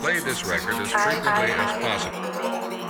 Play this record as frequently as possible.